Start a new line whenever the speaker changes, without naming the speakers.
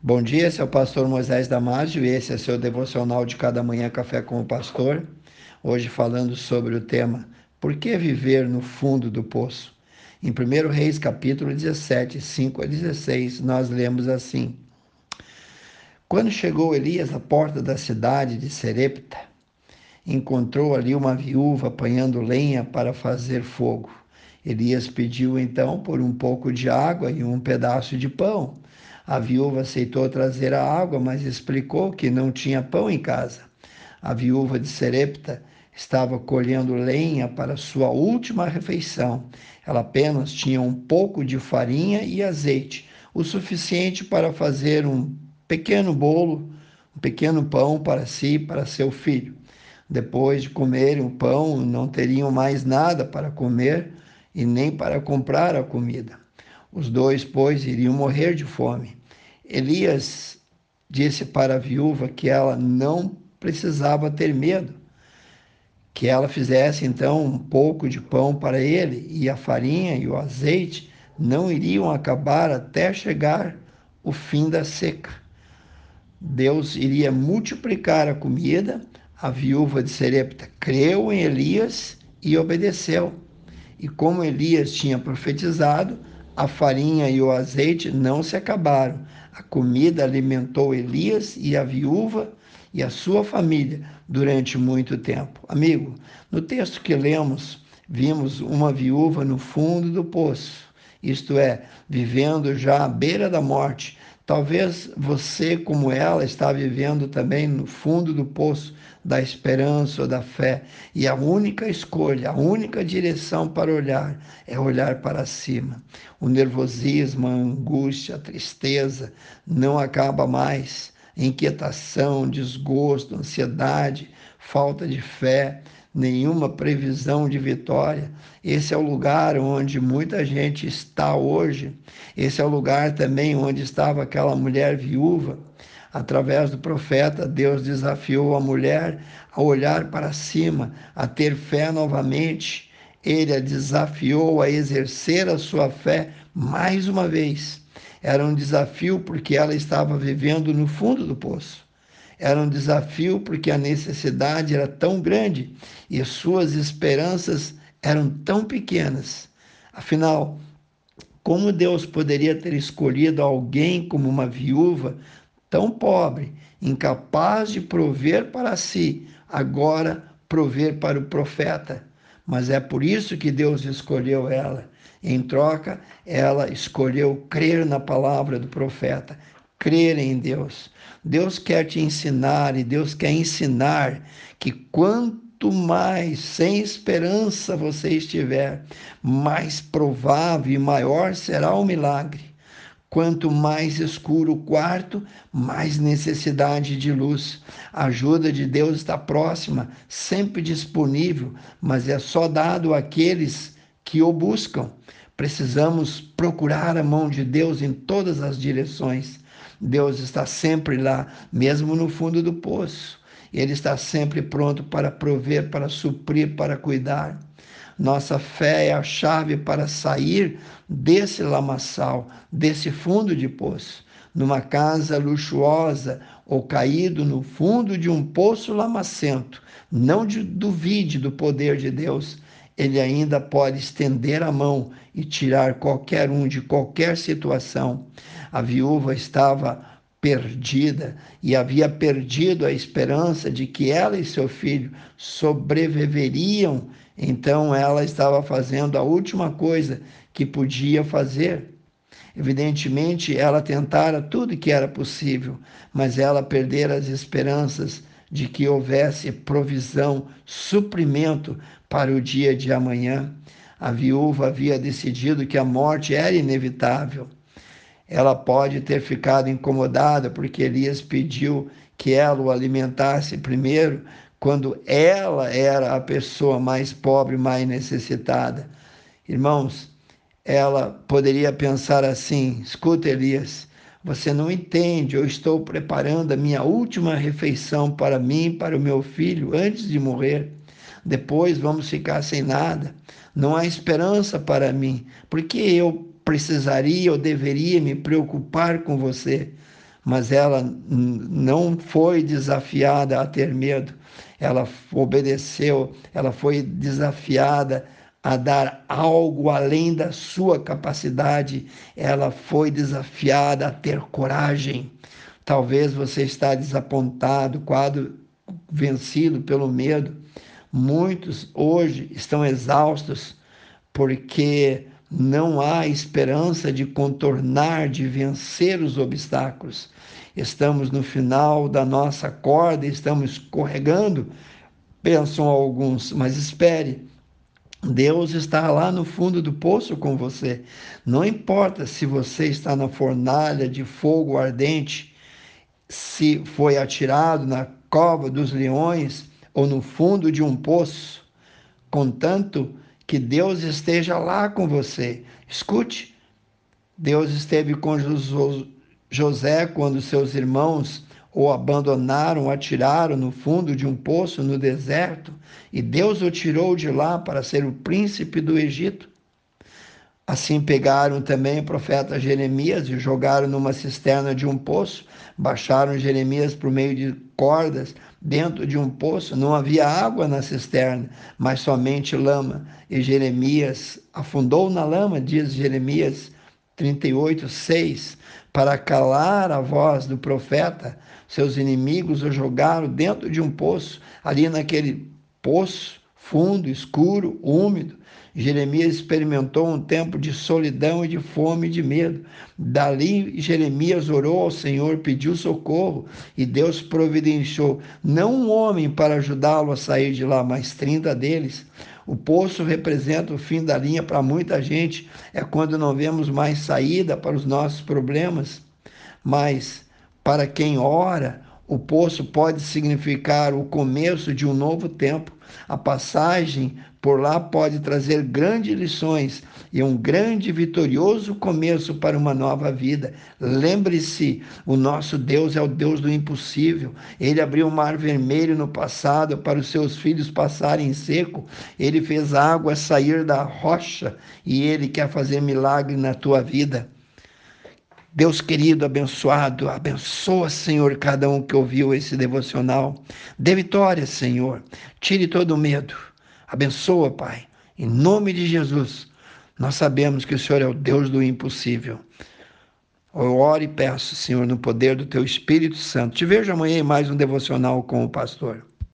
Bom dia, esse é o pastor Moisés Damásio e esse é seu devocional de cada manhã Café com o Pastor. Hoje falando sobre o tema Por que viver no fundo do poço? Em 1 Reis capítulo 17, 5 a 16, nós lemos assim: Quando chegou Elias à porta da cidade de Serepta, encontrou ali uma viúva apanhando lenha para fazer fogo. Elias pediu então por um pouco de água e um pedaço de pão. A viúva aceitou trazer a água, mas explicou que não tinha pão em casa. A viúva de Serepta estava colhendo lenha para sua última refeição. Ela apenas tinha um pouco de farinha e azeite, o suficiente para fazer um pequeno bolo, um pequeno pão para si e para seu filho. Depois de comerem o pão, não teriam mais nada para comer e nem para comprar a comida. Os dois, pois, iriam morrer de fome. Elias disse para a viúva que ela não precisava ter medo, que ela fizesse então um pouco de pão para ele e a farinha e o azeite não iriam acabar até chegar o fim da seca. Deus iria multiplicar a comida. A viúva de Serepta creu em Elias e obedeceu. E como Elias tinha profetizado, a farinha e o azeite não se acabaram. A comida alimentou Elias e a viúva e a sua família durante muito tempo. Amigo, no texto que lemos, vimos uma viúva no fundo do poço, isto é, vivendo já à beira da morte, Talvez você, como ela, está vivendo também no fundo do poço da esperança ou da fé, e a única escolha, a única direção para olhar é olhar para cima. O nervosismo, a angústia, a tristeza não acaba mais. Inquietação, desgosto, ansiedade, falta de fé, nenhuma previsão de vitória. Esse é o lugar onde muita gente está hoje. Esse é o lugar também onde estava aquela mulher viúva. Através do profeta, Deus desafiou a mulher a olhar para cima, a ter fé novamente. Ele a desafiou a exercer a sua fé mais uma vez. Era um desafio porque ela estava vivendo no fundo do poço. Era um desafio porque a necessidade era tão grande e suas esperanças eram tão pequenas. Afinal, como Deus poderia ter escolhido alguém como uma viúva tão pobre, incapaz de prover para si, agora prover para o profeta? Mas é por isso que Deus escolheu ela. Em troca, ela escolheu crer na palavra do profeta, crer em Deus. Deus quer te ensinar e Deus quer ensinar que quanto mais sem esperança você estiver, mais provável e maior será o milagre. Quanto mais escuro o quarto, mais necessidade de luz. A ajuda de Deus está próxima, sempre disponível, mas é só dado àqueles que o buscam. Precisamos procurar a mão de Deus em todas as direções. Deus está sempre lá, mesmo no fundo do poço. Ele está sempre pronto para prover, para suprir, para cuidar. Nossa fé é a chave para sair desse lamaçal, desse fundo de poço. Numa casa luxuosa ou caído no fundo de um poço lamacento, não duvide do poder de Deus. Ele ainda pode estender a mão e tirar qualquer um de qualquer situação. A viúva estava perdida e havia perdido a esperança de que ela e seu filho sobreviveriam. Então ela estava fazendo a última coisa que podia fazer. Evidentemente, ela tentara tudo que era possível, mas ela perdera as esperanças de que houvesse provisão, suprimento para o dia de amanhã. A viúva havia decidido que a morte era inevitável ela pode ter ficado incomodada porque Elias pediu que ela o alimentasse primeiro, quando ela era a pessoa mais pobre, mais necessitada. Irmãos, ela poderia pensar assim: escuta, Elias, você não entende, eu estou preparando a minha última refeição para mim, para o meu filho, antes de morrer. Depois vamos ficar sem nada. Não há esperança para mim, porque eu precisaria ou deveria me preocupar com você. mas ela não foi desafiada a ter medo. Ela obedeceu, ela foi desafiada a dar algo além da sua capacidade, ela foi desafiada a ter coragem. Talvez você está desapontado, quadro vencido pelo medo. Muitos hoje estão exaustos porque não há esperança de contornar, de vencer os obstáculos. Estamos no final da nossa corda, estamos escorregando, pensam alguns, mas espere. Deus está lá no fundo do poço com você. Não importa se você está na fornalha de fogo ardente, se foi atirado na cova dos leões ou no fundo de um poço, contanto que Deus esteja lá com você. Escute, Deus esteve com José quando seus irmãos o abandonaram, atiraram no fundo de um poço no deserto, e Deus o tirou de lá para ser o príncipe do Egito. Assim pegaram também o profeta Jeremias e jogaram numa cisterna de um poço, baixaram Jeremias por meio de cordas dentro de um poço, não havia água na cisterna, mas somente lama. E Jeremias afundou na lama, diz Jeremias 38, 6, para calar a voz do profeta. Seus inimigos o jogaram dentro de um poço, ali naquele poço fundo, escuro, úmido. Jeremias experimentou um tempo de solidão e de fome e de medo. Dali, Jeremias orou ao Senhor, pediu socorro e Deus providenciou não um homem para ajudá-lo a sair de lá, mas 30 deles. O poço representa o fim da linha para muita gente, é quando não vemos mais saída para os nossos problemas. Mas para quem ora, o poço pode significar o começo de um novo tempo. A passagem por lá pode trazer grandes lições e um grande vitorioso começo para uma nova vida. Lembre-se, o nosso Deus é o Deus do impossível. Ele abriu o mar vermelho no passado para os seus filhos passarem seco. Ele fez a água sair da rocha e ele quer fazer milagre na tua vida. Deus querido, abençoado, abençoa, Senhor, cada um que ouviu esse devocional. Dê vitória, Senhor. Tire todo o medo. Abençoa, Pai. Em nome de Jesus, nós sabemos que o Senhor é o Deus do impossível. Eu oro e peço, Senhor, no poder do Teu Espírito Santo. Te vejo amanhã em mais um devocional com o pastor.